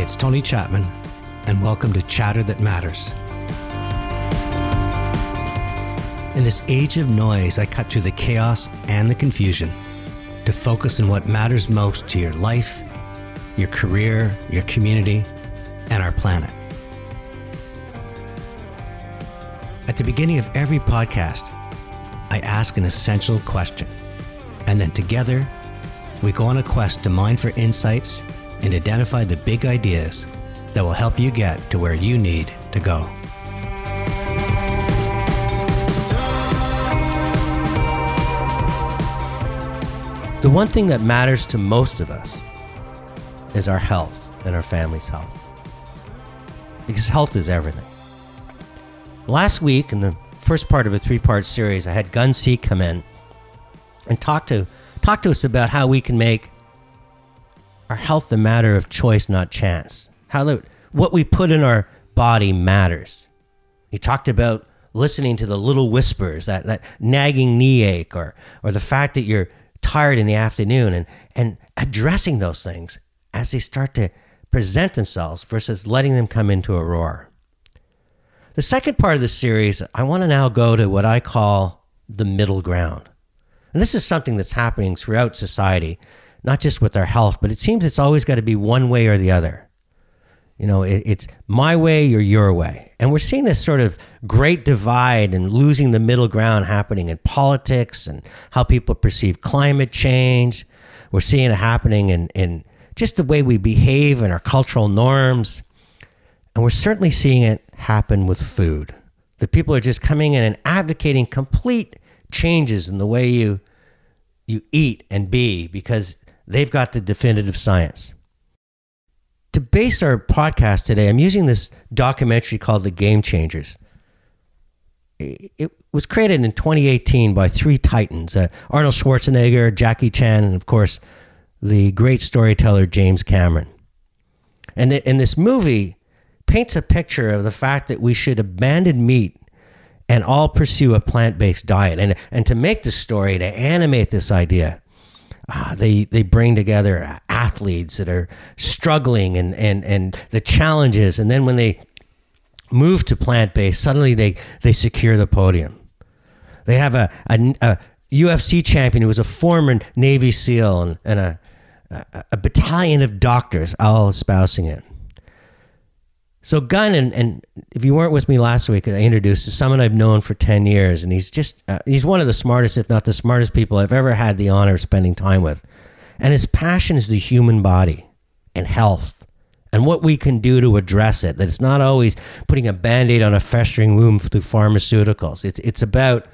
it's Tony Chapman, and welcome to Chatter That Matters. In this age of noise, I cut through the chaos and the confusion to focus on what matters most to your life, your career, your community, and our planet. At the beginning of every podcast, I ask an essential question, and then together, we go on a quest to mine for insights and identify the big ideas that will help you get to where you need to go. The one thing that matters to most of us is our health and our family's health. Because health is everything. Last week, in the first part of a three part series, I had Gunn Seek come in and talk to, talk to us about how we can make our health a matter of choice, not chance. How the, what we put in our body matters. He talked about listening to the little whispers, that, that nagging knee ache, or, or the fact that you're tired in the afternoon, and, and addressing those things as they start to present themselves versus letting them come into a roar. The second part of the series, I want to now go to what I call the middle ground. And this is something that's happening throughout society not just with our health, but it seems it's always got to be one way or the other. You know, it, it's my way or your way. And we're seeing this sort of great divide and losing the middle ground happening in politics and how people perceive climate change. We're seeing it happening in, in just the way we behave and our cultural norms. And we're certainly seeing it happen with food. That people are just coming in and advocating complete changes in the way you you eat and be because They've got the definitive science. To base our podcast today, I'm using this documentary called The Game Changers. It was created in 2018 by three titans uh, Arnold Schwarzenegger, Jackie Chan, and of course, the great storyteller James Cameron. And, and this movie paints a picture of the fact that we should abandon meat and all pursue a plant based diet. And, and to make the story, to animate this idea, uh, they they bring together athletes that are struggling and and and the challenges, and then when they move to plant based, suddenly they they secure the podium. They have a, a, a UFC champion who was a former Navy SEAL and, and a, a, a battalion of doctors all espousing it. So Gunn, and, and if you weren't with me last week, I introduced is someone I've known for 10 years, and he's just, uh, he's one of the smartest, if not the smartest people I've ever had the honor of spending time with. And his passion is the human body and health and what we can do to address it. That it's not always putting a band aid on a festering wound through pharmaceuticals. It's, it's about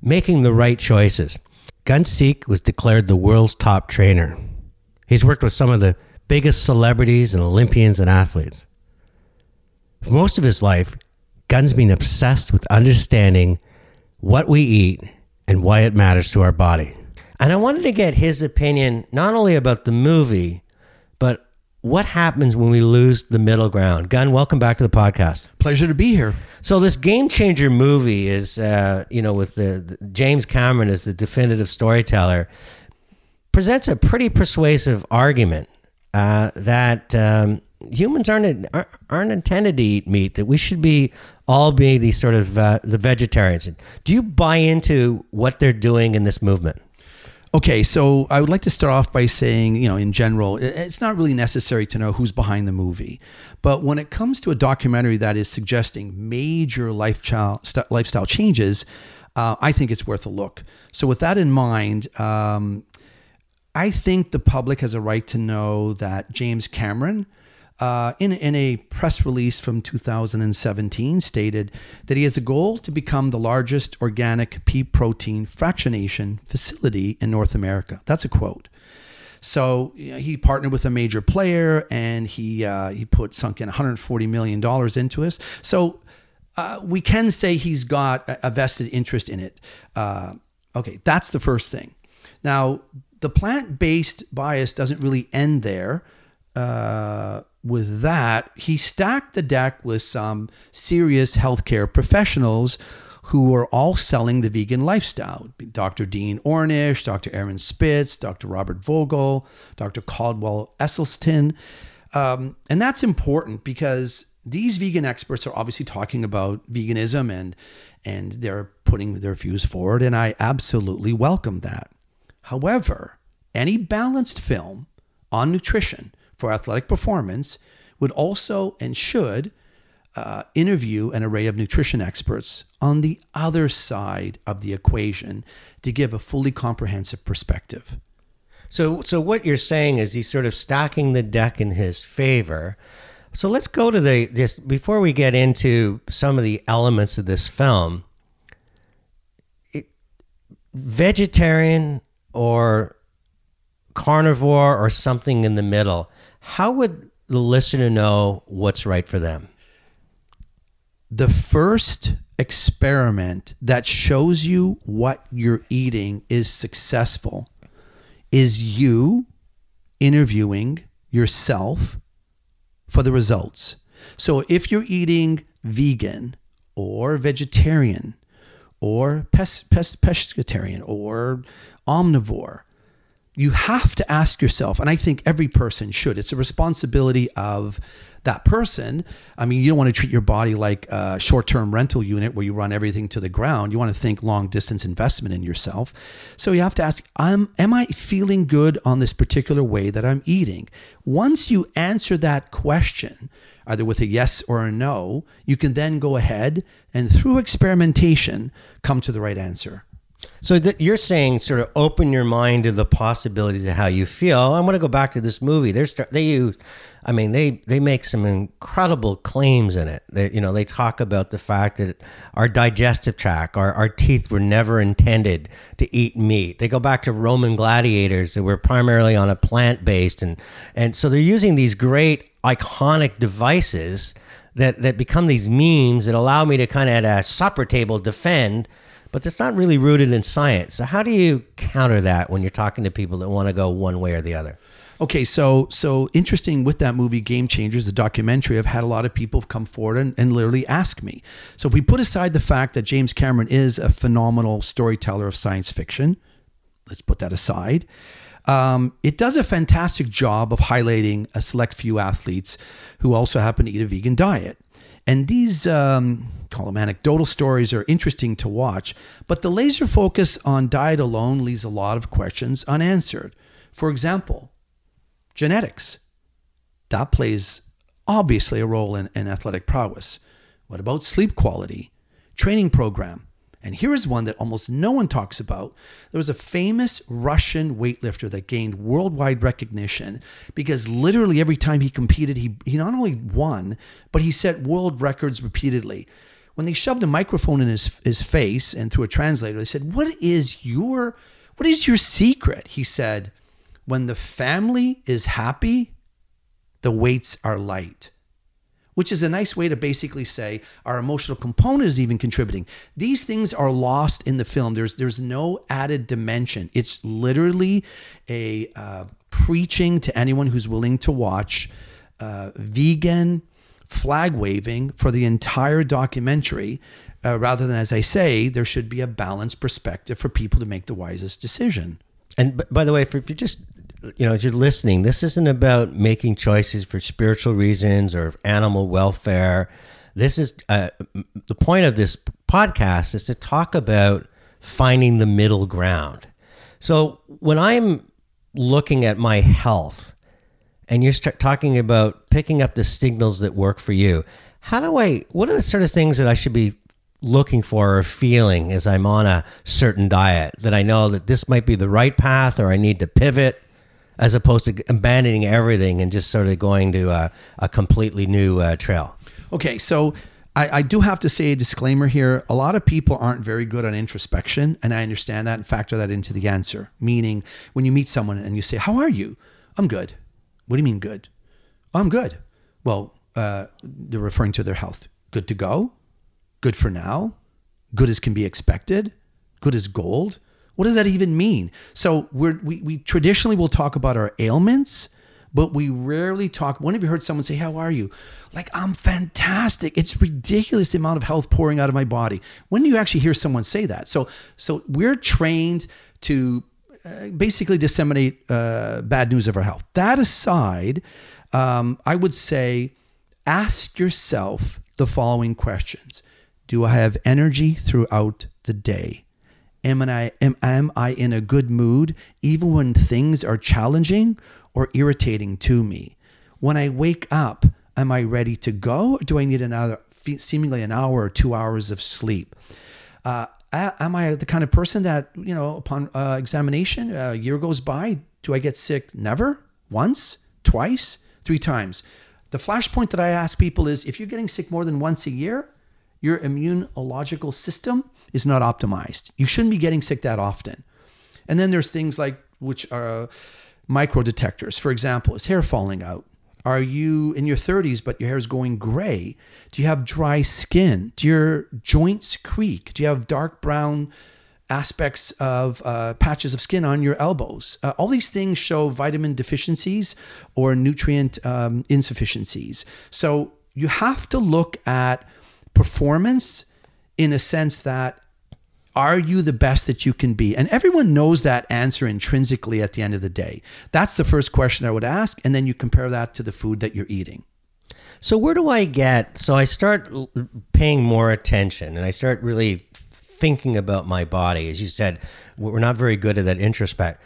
making the right choices. Gunn Seek was declared the world's top trainer. He's worked with some of the biggest celebrities and Olympians and athletes. For most of his life, Gunn's been obsessed with understanding what we eat and why it matters to our body. And I wanted to get his opinion not only about the movie, but what happens when we lose the middle ground. Gunn, welcome back to the podcast. Pleasure to be here. So this game changer movie is, uh, you know, with the, the James Cameron as the definitive storyteller, presents a pretty persuasive argument uh, that um, humans aren't aren't intended to eat meat. That we should be all be these sort of uh, the vegetarians. Do you buy into what they're doing in this movement? Okay, so I would like to start off by saying, you know, in general, it's not really necessary to know who's behind the movie. But when it comes to a documentary that is suggesting major lifestyle, lifestyle changes, uh, I think it's worth a look. So, with that in mind, um, I think the public has a right to know that James Cameron uh, in, in a press release from 2017 stated that he has a goal to become the largest organic pea protein fractionation facility in North America. That's a quote. So you know, he partnered with a major player and he uh, he put sunk in 140 million dollars into us. So uh, we can say he's got a, vested interest in it. Uh, okay, that's the first thing. Now the plant-based bias doesn't really end there. Uh, with that, he stacked the deck with some serious healthcare professionals who are all selling the vegan lifestyle. Dr. Dean Ornish, Dr. Aaron Spitz, Dr. Robert Vogel, Dr. Caldwell Esselstyn. Um, and that's important because these vegan experts are obviously talking about veganism and and they're putting their views forward, and I absolutely welcome that. However, any balanced film on nutrition for athletic performance would also and should uh, interview an array of nutrition experts on the other side of the equation to give a fully comprehensive perspective. So, so what you're saying is he's sort of stacking the deck in his favor. So let's go to the just before we get into some of the elements of this film. It, vegetarian or carnivore or something in the middle. How would the listener know what's right for them? The first experiment that shows you what you're eating is successful is you interviewing yourself for the results. So if you're eating vegan or vegetarian or pes- pes- pescatarian or omnivore, you have to ask yourself, and I think every person should, it's a responsibility of that person. I mean, you don't want to treat your body like a short term rental unit where you run everything to the ground. You want to think long distance investment in yourself. So you have to ask, am, am I feeling good on this particular way that I'm eating? Once you answer that question, either with a yes or a no, you can then go ahead and through experimentation come to the right answer. So th- you're saying sort of open your mind to the possibilities of how you feel. I want to go back to this movie. There's they use, I mean they they make some incredible claims in it. They, you know they talk about the fact that our digestive tract, our, our teeth were never intended to eat meat. They go back to Roman gladiators that were primarily on a plant based and and so they're using these great iconic devices that that become these memes that allow me to kind of at a supper table defend but it's not really rooted in science. So how do you counter that when you're talking to people that want to go one way or the other? Okay, so so interesting with that movie Game Changers, the documentary, I've had a lot of people come forward and, and literally ask me. So if we put aside the fact that James Cameron is a phenomenal storyteller of science fiction, let's put that aside. Um, it does a fantastic job of highlighting a select few athletes who also happen to eat a vegan diet. And these, um, call them anecdotal stories, are interesting to watch, but the laser focus on diet alone leaves a lot of questions unanswered. For example, genetics. That plays obviously a role in, in athletic prowess. What about sleep quality? Training program? And here is one that almost no one talks about. There was a famous Russian weightlifter that gained worldwide recognition because literally every time he competed, he, he not only won, but he set world records repeatedly. When they shoved a microphone in his, his face and through a translator, they said, What is your what is your secret? He said, When the family is happy, the weights are light which is a nice way to basically say our emotional component is even contributing. These things are lost in the film. There's there's no added dimension. It's literally a uh, preaching to anyone who's willing to watch uh, vegan flag waving for the entire documentary. Uh, rather than, as I say, there should be a balanced perspective for people to make the wisest decision. And by the way, if, if you just you know, as you're listening, this isn't about making choices for spiritual reasons or animal welfare. This is uh, the point of this podcast is to talk about finding the middle ground. So when I'm looking at my health and you're talking about picking up the signals that work for you, how do I, what are the sort of things that I should be looking for or feeling as I'm on a certain diet that I know that this might be the right path or I need to pivot? As opposed to abandoning everything and just sort of going to a, a completely new uh, trail. Okay, so I, I, do have to say a disclaimer here. A lot of people aren't very good on introspection, and I understand that and factor that into the answer. Meaning, when you meet someone and you say, How are you? I'm good. What do you mean good? I'm good. Well, uh, they're referring to their health. Good to go? Good for now? Good as can be expected? Good as gold? What does that even mean? So we're, we, we traditionally will talk about our ailments, but we rarely talk. When have you heard someone say, How are you? Like, I'm fantastic. It's ridiculous the amount of health pouring out of my body. When do you actually hear someone say that? So, so we're trained to uh, basically disseminate uh, bad news of our health. That aside, um, I would say ask yourself the following questions Do I have energy throughout the day? Am I, am, am I in a good mood even when things are challenging or irritating to me? When I wake up, am I ready to go? Or do I need another, seemingly an hour or two hours of sleep? Uh, am I the kind of person that, you know, upon uh, examination, a year goes by, do I get sick? Never? Once? Twice? Three times? The flashpoint that I ask people is if you're getting sick more than once a year, your immunological system is not optimized. You shouldn't be getting sick that often. And then there's things like which are micro detectors. For example, is hair falling out? Are you in your 30s but your hair is going gray? Do you have dry skin? Do your joints creak? Do you have dark brown aspects of uh, patches of skin on your elbows? Uh, all these things show vitamin deficiencies or nutrient um, insufficiencies. So you have to look at performance in a sense that are you the best that you can be? And everyone knows that answer intrinsically at the end of the day. That's the first question I would ask. And then you compare that to the food that you're eating. So, where do I get? So, I start paying more attention and I start really thinking about my body. As you said, we're not very good at that introspect.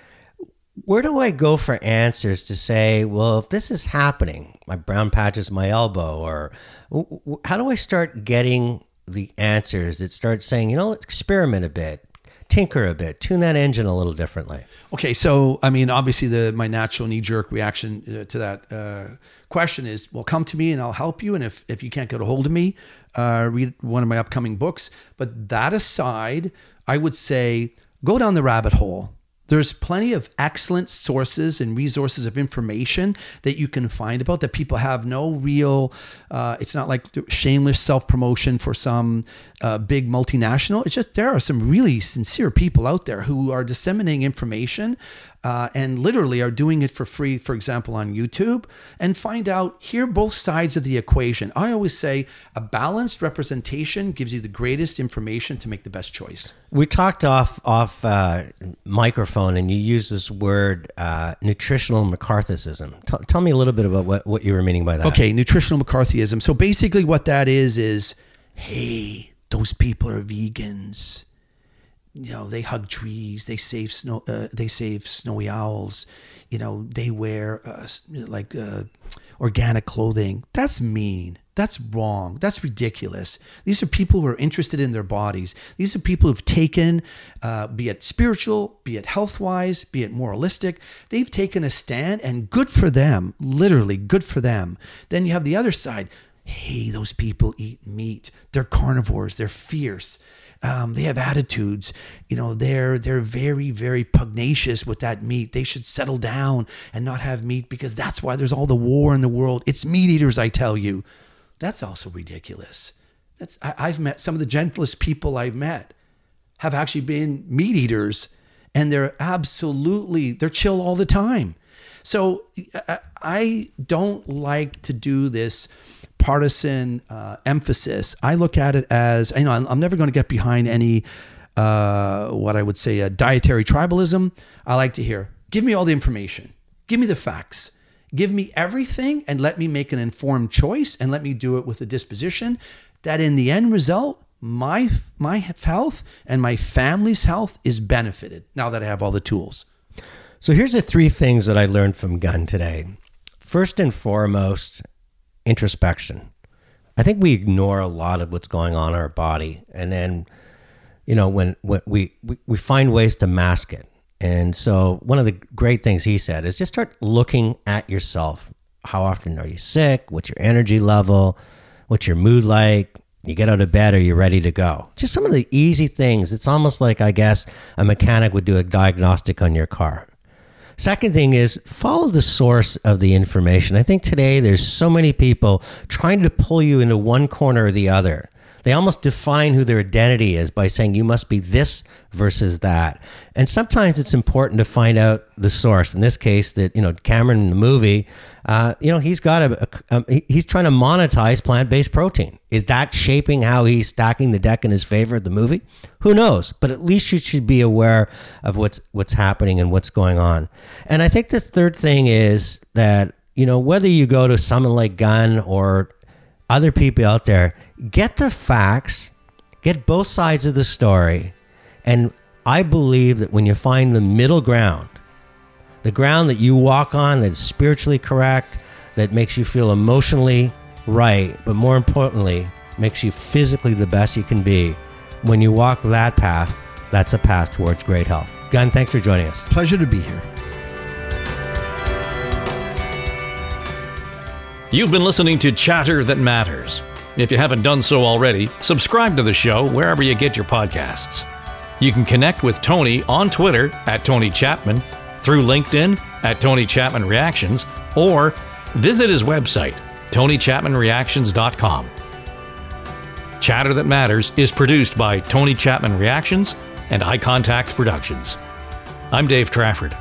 Where do I go for answers to say, well, if this is happening, my brown patch is my elbow, or how do I start getting the answers. It starts saying, you know, experiment a bit, tinker a bit, tune that engine a little differently. Okay, so I mean, obviously, the my natural knee jerk reaction uh, to that uh, question is, well, come to me and I'll help you. And if if you can't get a hold of me, uh, read one of my upcoming books. But that aside, I would say go down the rabbit hole. There's plenty of excellent sources and resources of information that you can find about that people have no real, uh, it's not like shameless self promotion for some uh, big multinational. It's just there are some really sincere people out there who are disseminating information uh, and literally are doing it for free, for example, on YouTube, and find out, hear both sides of the equation. I always say a balanced representation gives you the greatest information to make the best choice. We talked off off uh, microphone, and you used this word uh, nutritional McCarthyism. T- tell me a little bit about what, what you were meaning by that. Okay, nutritional McCarthyism. So basically, what that is is, hey, those people are vegans you know they hug trees they save snow uh, they save snowy owls you know they wear uh, like uh, organic clothing. That's mean. That's wrong. That's ridiculous. These are people who are interested in their bodies. These are people who've taken uh, be it spiritual be it health wise be it moralistic they've taken a stand and good for them literally good for them. Then you have the other side. Hey those people eat meat. They're carnivores. They're fierce um, they have attitudes. You know, they're they're very very pugnacious with that meat. They should settle down and not have meat because that's why there's all the war in the world. It's meat eaters, I tell you. That's also ridiculous. That's I, I've met some of the gentlest people I've met have actually been meat eaters, and they're absolutely they're chill all the time. So I don't like to do this partisan uh, emphasis. I look at it as you know I'm never going to get behind any uh, what I would say a dietary tribalism. I like to hear give me all the information, give me the facts, give me everything, and let me make an informed choice, and let me do it with a disposition that in the end result my my health and my family's health is benefited now that I have all the tools. So here's the three things that I learned from Gunn today. First and foremost, introspection. I think we ignore a lot of what's going on in our body, and then, you know, when, when we, we we find ways to mask it. And so, one of the great things he said is just start looking at yourself. How often are you sick? What's your energy level? What's your mood like? You get out of bed, are you ready to go? Just some of the easy things. It's almost like, I guess, a mechanic would do a diagnostic on your car. Second thing is follow the source of the information. I think today there's so many people trying to pull you into one corner or the other. They almost define who their identity is by saying you must be this versus that. And sometimes it's important to find out the source. In this case, that you know Cameron in the movie, uh, you know he's got a, a, a he's trying to monetize plant-based protein. Is that shaping how he's stacking the deck in his favor of the movie? Who knows? But at least you should be aware of what's what's happening and what's going on. And I think the third thing is that you know, whether you go to someone like Gunn or other people out there, get the facts, get both sides of the story. And I believe that when you find the middle ground, the ground that you walk on that's spiritually correct, that makes you feel emotionally right, but more importantly, makes you physically the best you can be, when you walk that path, that's a path towards great health. Gunn, thanks for joining us. Pleasure to be here. You've been listening to Chatter That Matters. If you haven't done so already, subscribe to the show wherever you get your podcasts. You can connect with Tony on Twitter at Tony Chapman, through LinkedIn at Tony Chapman Reactions, or visit his website, TonyChapmanReactions.com. Chatter That Matters is produced by Tony Chapman Reactions and Eye Contact Productions. I'm Dave Trafford.